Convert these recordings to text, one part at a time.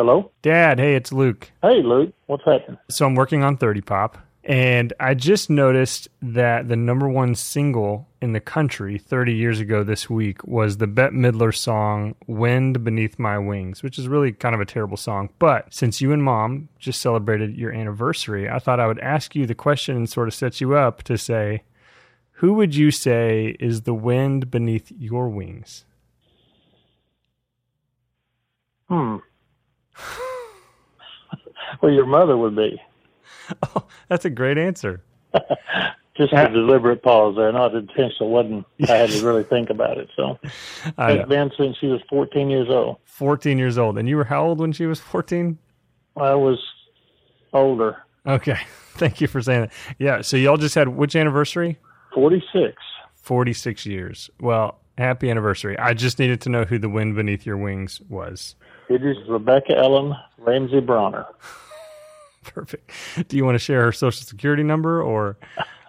Hello? Dad, hey, it's Luke. Hey, Luke. What's happening? So I'm working on 30 Pop, and I just noticed that the number one single in the country 30 years ago this week was the Bette Midler song Wind Beneath My Wings, which is really kind of a terrible song. But since you and mom just celebrated your anniversary, I thought I would ask you the question and sort of set you up to say, who would you say is the wind beneath your wings? Hmm. well, your mother would be. Oh, that's a great answer. Just a deliberate pause there, not intentional. wasn't I had to really think about it. So I it's been since she was 14 years old. 14 years old. And you were how old when she was 14? I was older, Okay. Thank you for saying that. Yeah. So y'all just had which anniversary? 46. 46 years. Well, happy anniversary. I just needed to know who the wind beneath your wings was. It is Rebecca Ellen Ramsey Bronner. Perfect. Do you want to share her social security number or?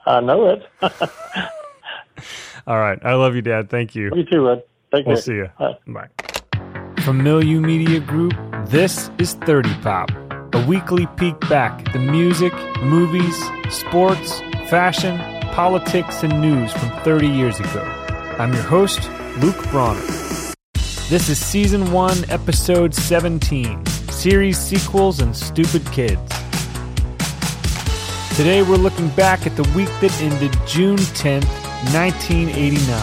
I know it. All right. I love you, Dad. Thank you. you too, Ed. Take We'll care. see you. Bye. Bye. From Milieu Media Group, this is 30 Pop, a weekly peek back at the music, movies, sports, fashion, politics, and news from 30 years ago. I'm your host, Luke Bronner. This is Season 1, Episode 17 Series Sequels and Stupid Kids. Today we're looking back at the week that ended June 10th, 1989.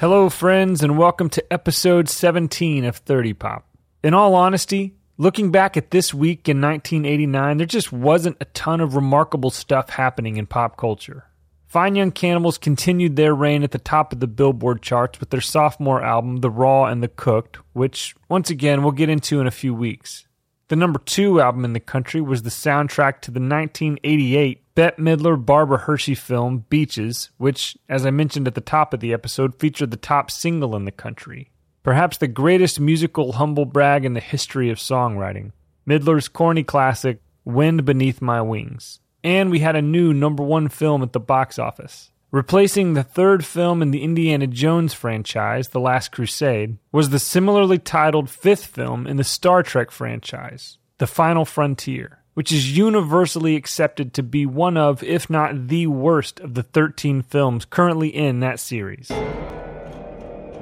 Hello, friends, and welcome to episode 17 of 30 Pop. In all honesty, looking back at this week in 1989, there just wasn't a ton of remarkable stuff happening in pop culture. Fine Young Cannibals continued their reign at the top of the Billboard charts with their sophomore album, The Raw and the Cooked, which, once again, we'll get into in a few weeks. The number two album in the country was the soundtrack to the 1988 Bette Midler Barbara Hershey film Beaches, which, as I mentioned at the top of the episode, featured the top single in the country. Perhaps the greatest musical humble brag in the history of songwriting. Midler's corny classic, Wind Beneath My Wings. And we had a new number one film at the box office. Replacing the third film in the Indiana Jones franchise, The Last Crusade, was the similarly titled fifth film in the Star Trek franchise, The Final Frontier, which is universally accepted to be one of, if not the worst, of the 13 films currently in that series.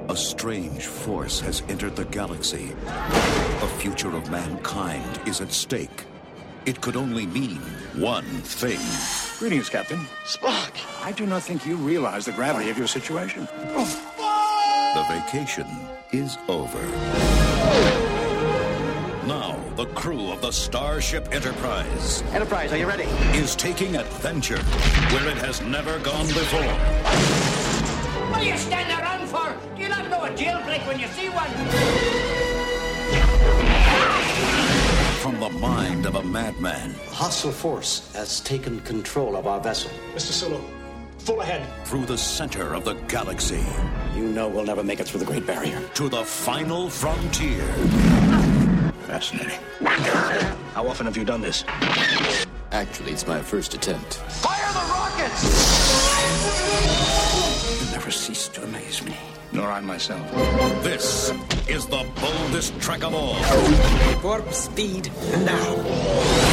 A strange force has entered the galaxy. The future of mankind is at stake. It could only mean one thing. Greetings, Captain. Spock! I do not think you realize the gravity of your situation. Oh. The vacation is over. Now, the crew of the Starship Enterprise Enterprise, are you ready? is taking adventure where it has never gone before. What are you standing around for? Do you not know a jailbreak when you see one? From the mind of a madman Hostile force has taken control of our vessel. Mr. Sulu, full ahead. through the center of the galaxy You know we'll never make it through the Great Barrier. to the final frontier. Fascinating. How often have you done this? Actually, it's my first attempt. Fire the rockets! You never cease to amaze me. Nor I myself. This is the boldest trek of all. Warp speed now.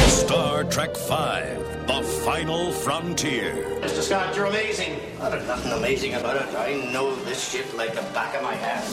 Star Trek V, The Final Frontier. Mr. Scott, you're amazing. Oh, there's nothing amazing about it. I know this ship like the back of my hand.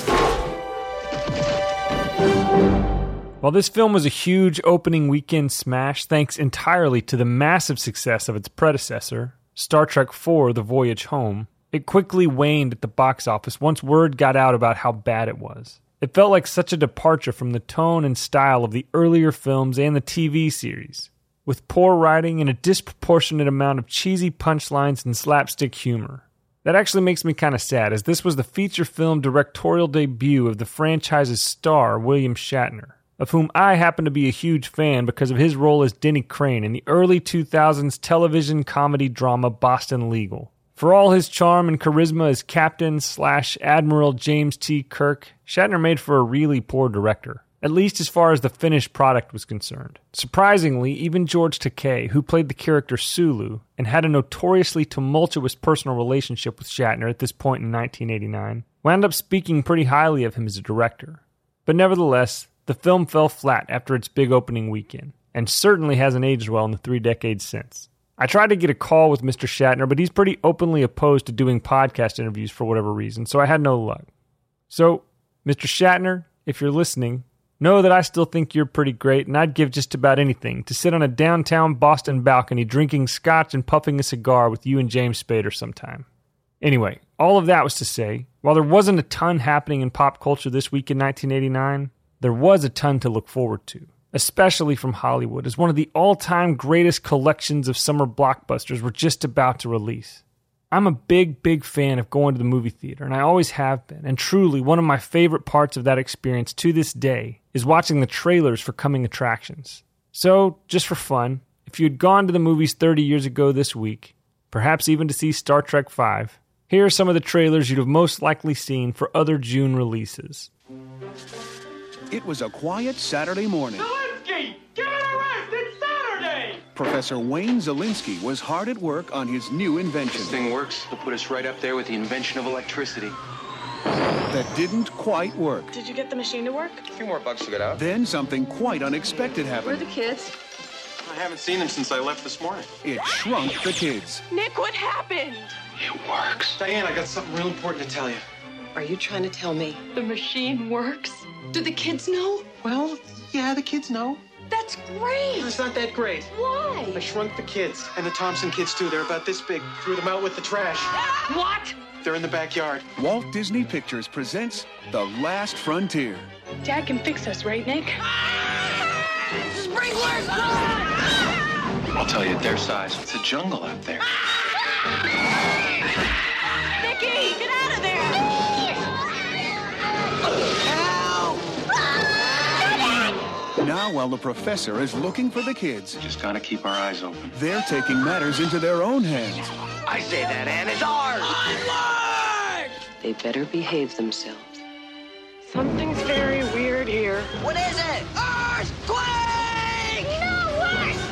While this film was a huge opening weekend smash thanks entirely to the massive success of its predecessor, Star Trek IV The Voyage Home, it quickly waned at the box office once word got out about how bad it was. It felt like such a departure from the tone and style of the earlier films and the TV series, with poor writing and a disproportionate amount of cheesy punchlines and slapstick humor. That actually makes me kind of sad, as this was the feature film directorial debut of the franchise's star, William Shatner, of whom I happen to be a huge fan because of his role as Denny Crane in the early 2000s television comedy drama Boston Legal. For all his charm and charisma as Captain slash Admiral James T. Kirk, Shatner made for a really poor director, at least as far as the finished product was concerned. Surprisingly, even George Takei, who played the character Sulu and had a notoriously tumultuous personal relationship with Shatner at this point in 1989, wound up speaking pretty highly of him as a director. But nevertheless, the film fell flat after its big opening weekend, and certainly hasn't aged well in the three decades since. I tried to get a call with Mr. Shatner, but he's pretty openly opposed to doing podcast interviews for whatever reason, so I had no luck. So, Mr. Shatner, if you're listening, know that I still think you're pretty great, and I'd give just about anything to sit on a downtown Boston balcony drinking scotch and puffing a cigar with you and James Spader sometime. Anyway, all of that was to say, while there wasn't a ton happening in pop culture this week in 1989, there was a ton to look forward to especially from Hollywood, as one of the all time greatest collections of summer blockbusters were just about to release. I'm a big, big fan of going to the movie theater, and I always have been. And truly, one of my favorite parts of that experience to this day is watching the trailers for coming attractions. So, just for fun, if you had gone to the movies 30 years ago this week, perhaps even to see Star Trek V, here are some of the trailers you'd have most likely seen for other June releases. It was a quiet Saturday morning. Szalinski, give it a rest. It's Saturday. Professor Wayne Szalinski was hard at work on his new invention This thing works. It'll put us right up there with the invention of electricity. that didn't quite work. Did you get the machine to work? A few more bucks to get out. Then something quite unexpected happened. Where are the kids? I haven't seen them since I left this morning. It shrunk the kids. Nick, what happened? It works. Diane, I got something real important to tell you. Are you trying to tell me? The machine works? Do the kids know? Well, yeah, the kids know. That's great. It's not that great. Why? I shrunk the kids, and the Thompson kids too. They're about this big. Threw them out with the trash. What? They're in the backyard. Walt Disney Pictures presents The Last Frontier. Dad can fix us, right, Nick? Sprinklers on! I'll tell you, their size. It's a jungle out there. Nicky, Now, while the professor is looking for the kids, Just gotta keep our eyes open. they're taking matters into their own hands. I say that Anne is ours. They better behave themselves. Something's very weird here. What is it? Earthquake! No worse!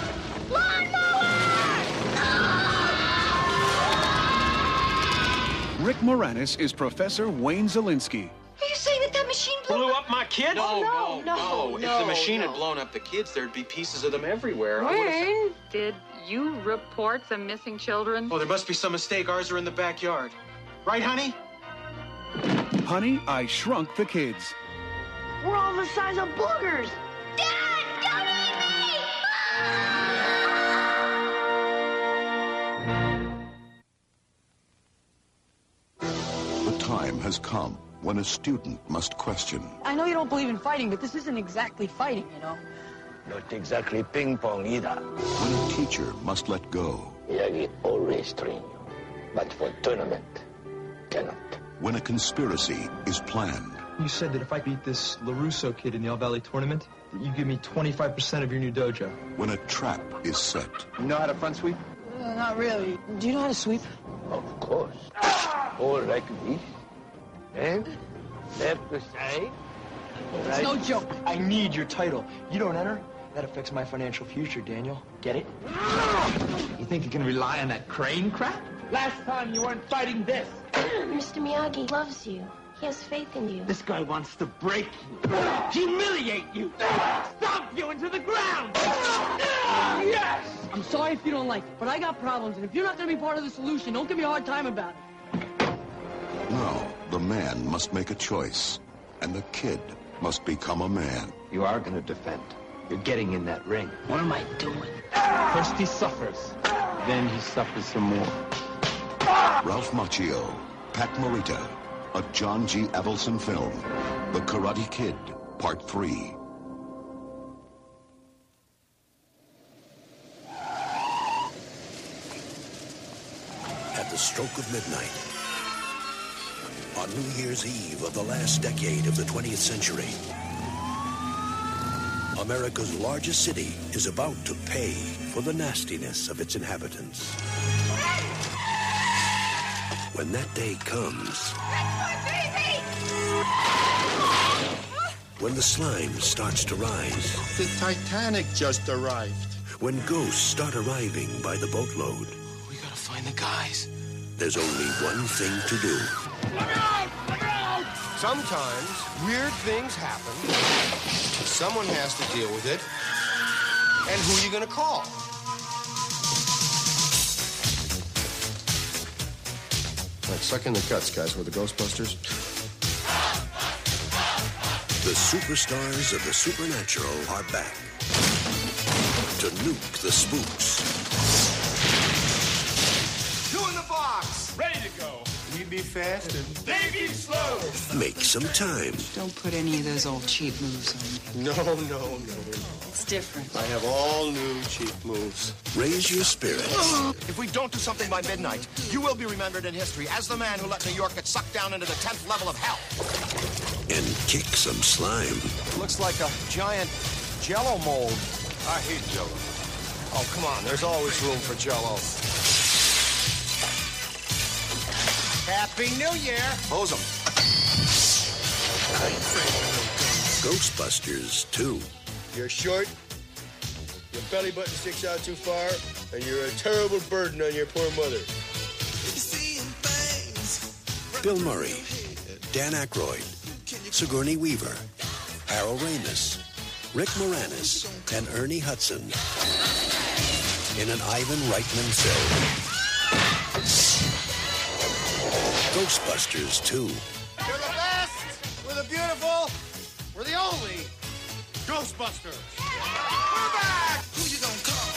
Lawnmower! Rick Moranis is Professor Wayne Szalinski. Blew, Blew up my kid? Oh, no, no, no, If the machine had blown up the kids, there'd be pieces of them everywhere. I would've- Wayne? Did you report some missing children? Oh, there must be some mistake. Ours are in the backyard. Right, honey? Honey, I Shrunk the Kids. We're all the size of boogers! Dad, don't eat me! The time has come when a student must question I know you don't believe in fighting, but this isn't exactly fighting, you know? Not exactly ping pong either. when a teacher must let go, Miyagi always train you. But for tournament, cannot. when a conspiracy is planned, You said that if I beat this LaRusso kid in the All Valley tournament, that you give me 25% of your new dojo. when a trap is set, You know how to front sweep? Uh, not really. Do you know how to sweep? Of course. All like this. Eh? And left to side. It's no joke. I need your title. You don't enter? That affects my financial future, Daniel. Get it? You think you can rely on that crane crap? Last time you weren't fighting this. Mr. Miyagi loves you. He has faith in you. This guy wants to break you, humiliate you, stomp you into the ground. Yes! I'm sorry if you don't like it, but I got problems, and if you're not gonna be part of the solution, don't give me a hard time about it. now the man must make a choice, and the kid must become a man. You are going to defend. You're getting in that ring. What am I doing? First he suffers, then he suffers some more. Ralph Macchio, Pat Morita, a John G. Avildsen film, The Karate Kid, Part 3. At the stroke of midnight, On New Year's Eve of the last decade of the 20th century, America's largest city is about to pay for the nastiness of its inhabitants. When that day comes, when the slime starts to rise, The Titanic just arrived. when ghosts start arriving by the boatload, We gotta find the guys. there's only one thing to do. Sometimes weird things happen. Someone has to deal with it. And who are you gonna call? Like sucking the guts, guys. We're the Ghostbusters. The superstars of the supernatural are back to nuke the spooks. Be fast and they be slow. Make some time. Don't put any of those old cheap moves on me. No, no, no. It's different. I have all new cheap moves. Raise your spirits. If we don't do something by midnight, you will be remembered in history as the man who let New York get sucked down into the 10th level of hell. and kick some slime. Looks like a giant jello mold. I hate jello. Oh, come on. There's always room for jello. Happy New Year. Hose 'em. Ghostbusters 2. You're short, your belly button sticks out too far, and you're a terrible burden on your poor mother. Bill Murray, Dan Aykroyd, Sigourney Weaver, Harold Ramis, Rick Moranis, and Ernie Hudson in an Ivan Reitman film. Ghostbusters 2. We're the best, we're the beautiful, we're the only Ghostbusters. We're back! Who you gonna call?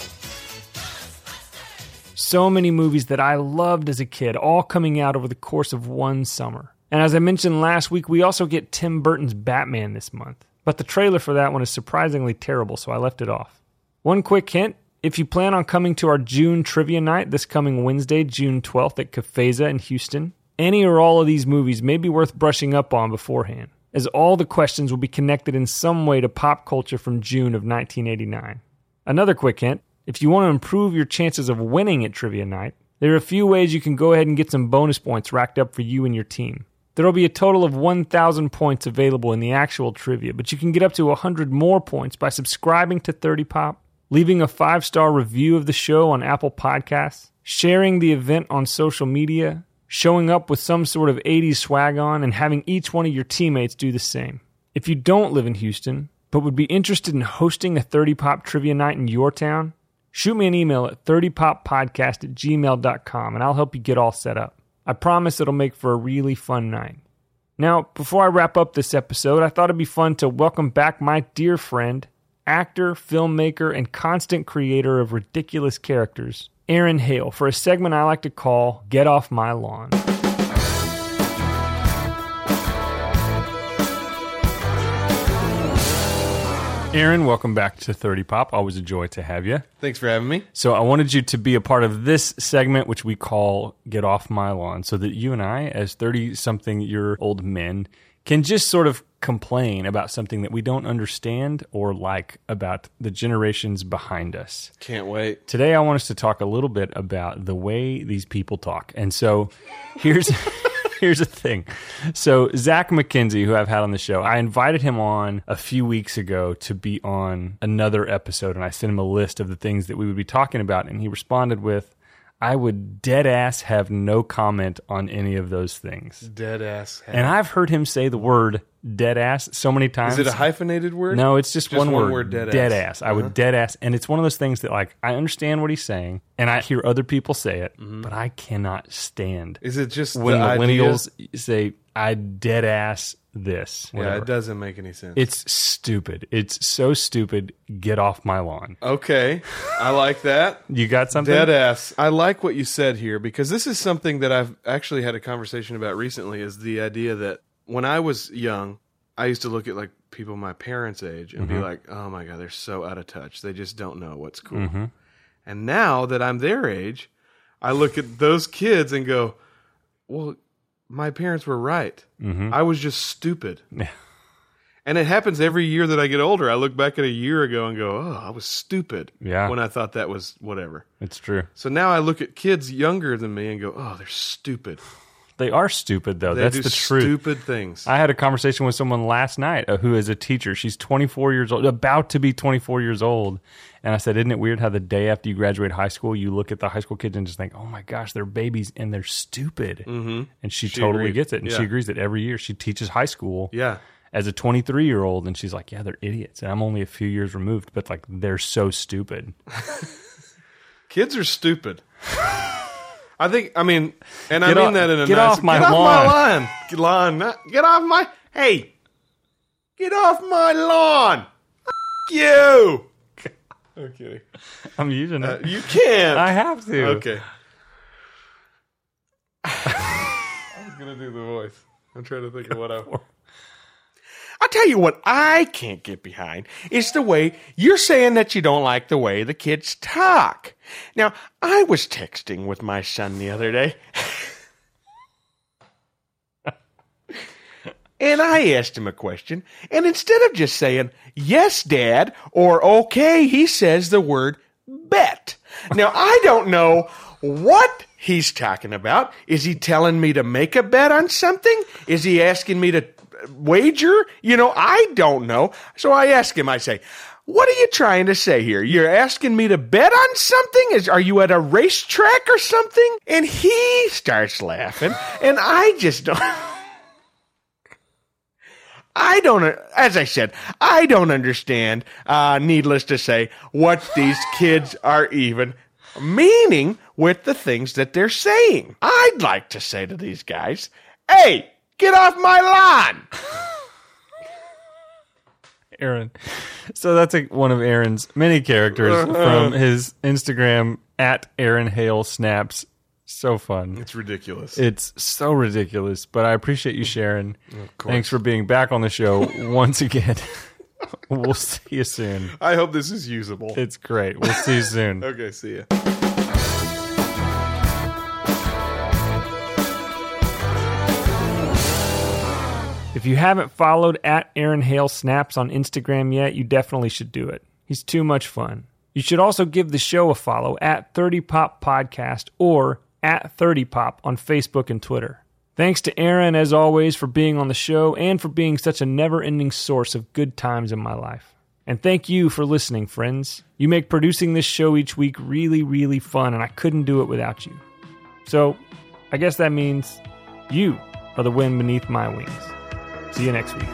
So many movies that I loved as a kid, all coming out over the course of one summer. And as I mentioned last week, we also get Tim Burton's Batman this month. But the trailer for that one is surprisingly terrible, so I left it off. One quick hint if you plan on coming to our June trivia night this coming Wednesday, June 12th at Cafeza in Houston, any or all of these movies may be worth brushing up on beforehand, as all the questions will be connected in some way to pop culture from June of 1989. Another quick hint if you want to improve your chances of winning at trivia night, there are a few ways you can go ahead and get some bonus points racked up for you and your team. There will be a total of 1,000 points available in the actual trivia, but you can get up to 100 more points by subscribing to 30 Pop, leaving a five star review of the show on Apple Podcasts, sharing the event on social media, showing up with some sort of 80s swag on, and having each one of your teammates do the same. If you don't live in Houston, but would be interested in hosting a 30 Pop trivia night in your town, shoot me an email at 30poppodcast at gmail.com and I'll help you get all set up. I promise it'll make for a really fun night. Now, before I wrap up this episode, I thought it'd be fun to welcome back my dear friend, actor, filmmaker, and constant creator of ridiculous characters, Aaron Hale, for a segment I like to call Get Off My Lawn. Aaron, welcome back to 30 Pop. Always a joy to have you. Thanks for having me. So, I wanted you to be a part of this segment, which we call Get Off My Lawn, so that you and I, as 30 something year old men, can just sort of complain about something that we don't understand or like about the generations behind us. Can't wait. Today, I want us to talk a little bit about the way these people talk. And so, here's. Here's the thing. So, Zach McKenzie, who I've had on the show, I invited him on a few weeks ago to be on another episode, and I sent him a list of the things that we would be talking about. And he responded with, I would dead ass have no comment on any of those things. Dead ass. And I've heard him say the word dead ass so many times. Is it a hyphenated word? No, it's just, one, word. dead, ass. I Uh-huh. would dead ass. And it's one of those things that, like, I understand what he's saying, and I hear other people say it, but I cannot stand. Mm-hmm. Is it just when millennials say, I dead ass this? Yeah, it doesn't make any sense. It's stupid. It's so stupid. Get off my lawn. Okay, I like that. You got something? Dead ass. I like what you said here because this is something that I've actually had a conversation about recently. Is the idea that when I was young, I used to look at like people my parents' age and be Mhm. like, "Oh my god, they're so out of touch. They just don't know what's cool." Mhm. And now that I'm their age, I look at those kids and go, "Well, my parents were right. Mhm. I was just stupid. And it happens every year that I get older. I look back at a year ago and go, "Oh, I was stupid." Yeah. When I thought that was whatever. It's true. So now I look at kids younger than me and go, "Oh, they're stupid." They are stupid though. They That's the truth. stupid things. I had a conversation with someone last night uh, who is a teacher. She's 24 years old, about to be 24 years old. And I said, Isn't it weird how the day after you graduate high school, you look at the high school kids and just think, Oh my gosh, they're babies and they're stupid. Mhm. And she, She totally agreed. gets it. And she agrees that every year she teaches high school. Yeah. As a 23 year old. And she's like, Yeah, they're idiots. And I'm only a few years removed, but like they're so stupid. Kids are stupid. I think. I mean, and I Get mean off- that in a get nice. off my get lawn. off my lawn. Get lawn. not- Get off my. Hey, get off my lawn. F- you. I'm kidding. I'm using it. Uh, you can't. I have to. Okay. I was gonna do the voice. I'm trying to think of what I. Want. I'll tell you what I can't get behind is the way you're saying that you don't like the way the kids talk. Now, I was texting with my son the other day. and I asked him a question, and instead of just saying, yes, dad, or okay, he says the word bet. Now, I don't know what he's talking about. Is he telling me to make a bet on something? Is he asking me to wager? You know, I don't know. So I ask him, I say, what are you trying to say here? You're asking me to bet on something? Is are you at a racetrack or something? And he starts laughing, and I just don't I don't, as I said, I don't understand, uh, needless to say, what these kids are even meaning with the things that they're saying. I'd like to say to these guys, hey, get off my lawn. Aaron. So that's a, one of Aaron's many characters Uh-huh. from his Instagram at Aaron Hale Snaps. So fun. It's ridiculous. It's so ridiculous, but I appreciate you sharing. course. Thanks for being back on the show once again. we'll see you soon. I hope this is usable. It's great. We'll see you soon. okay, see ya. If you haven't followed at Aaron Hale Snaps on Instagram yet, you definitely should do it. He's too much fun. You should also give the show a follow at 30 Pop Podcast or at 30 Pop on Facebook and Twitter. Thanks to Aaron, as always, for being on the show and for being such a never ending source of good times in my life. And thank you for listening, friends. You make producing this show each week really, really fun, and I couldn't do it without you. So, I guess that means you are the wind beneath my wings. See you next week.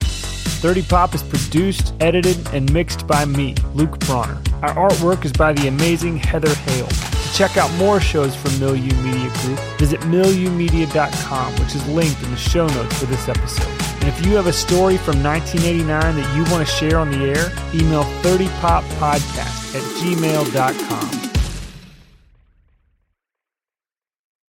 30 Pop is produced, edited, and mixed by me, Luke Bronner. Our artwork is by the amazing Heather Hale. Check out more shows from Milieu Media Group, visit milieumedia.com, which is linked in the show notes for this episode. And if you have a story from 1989 that you want to share on the air, email 30poppodcast at gmail.com.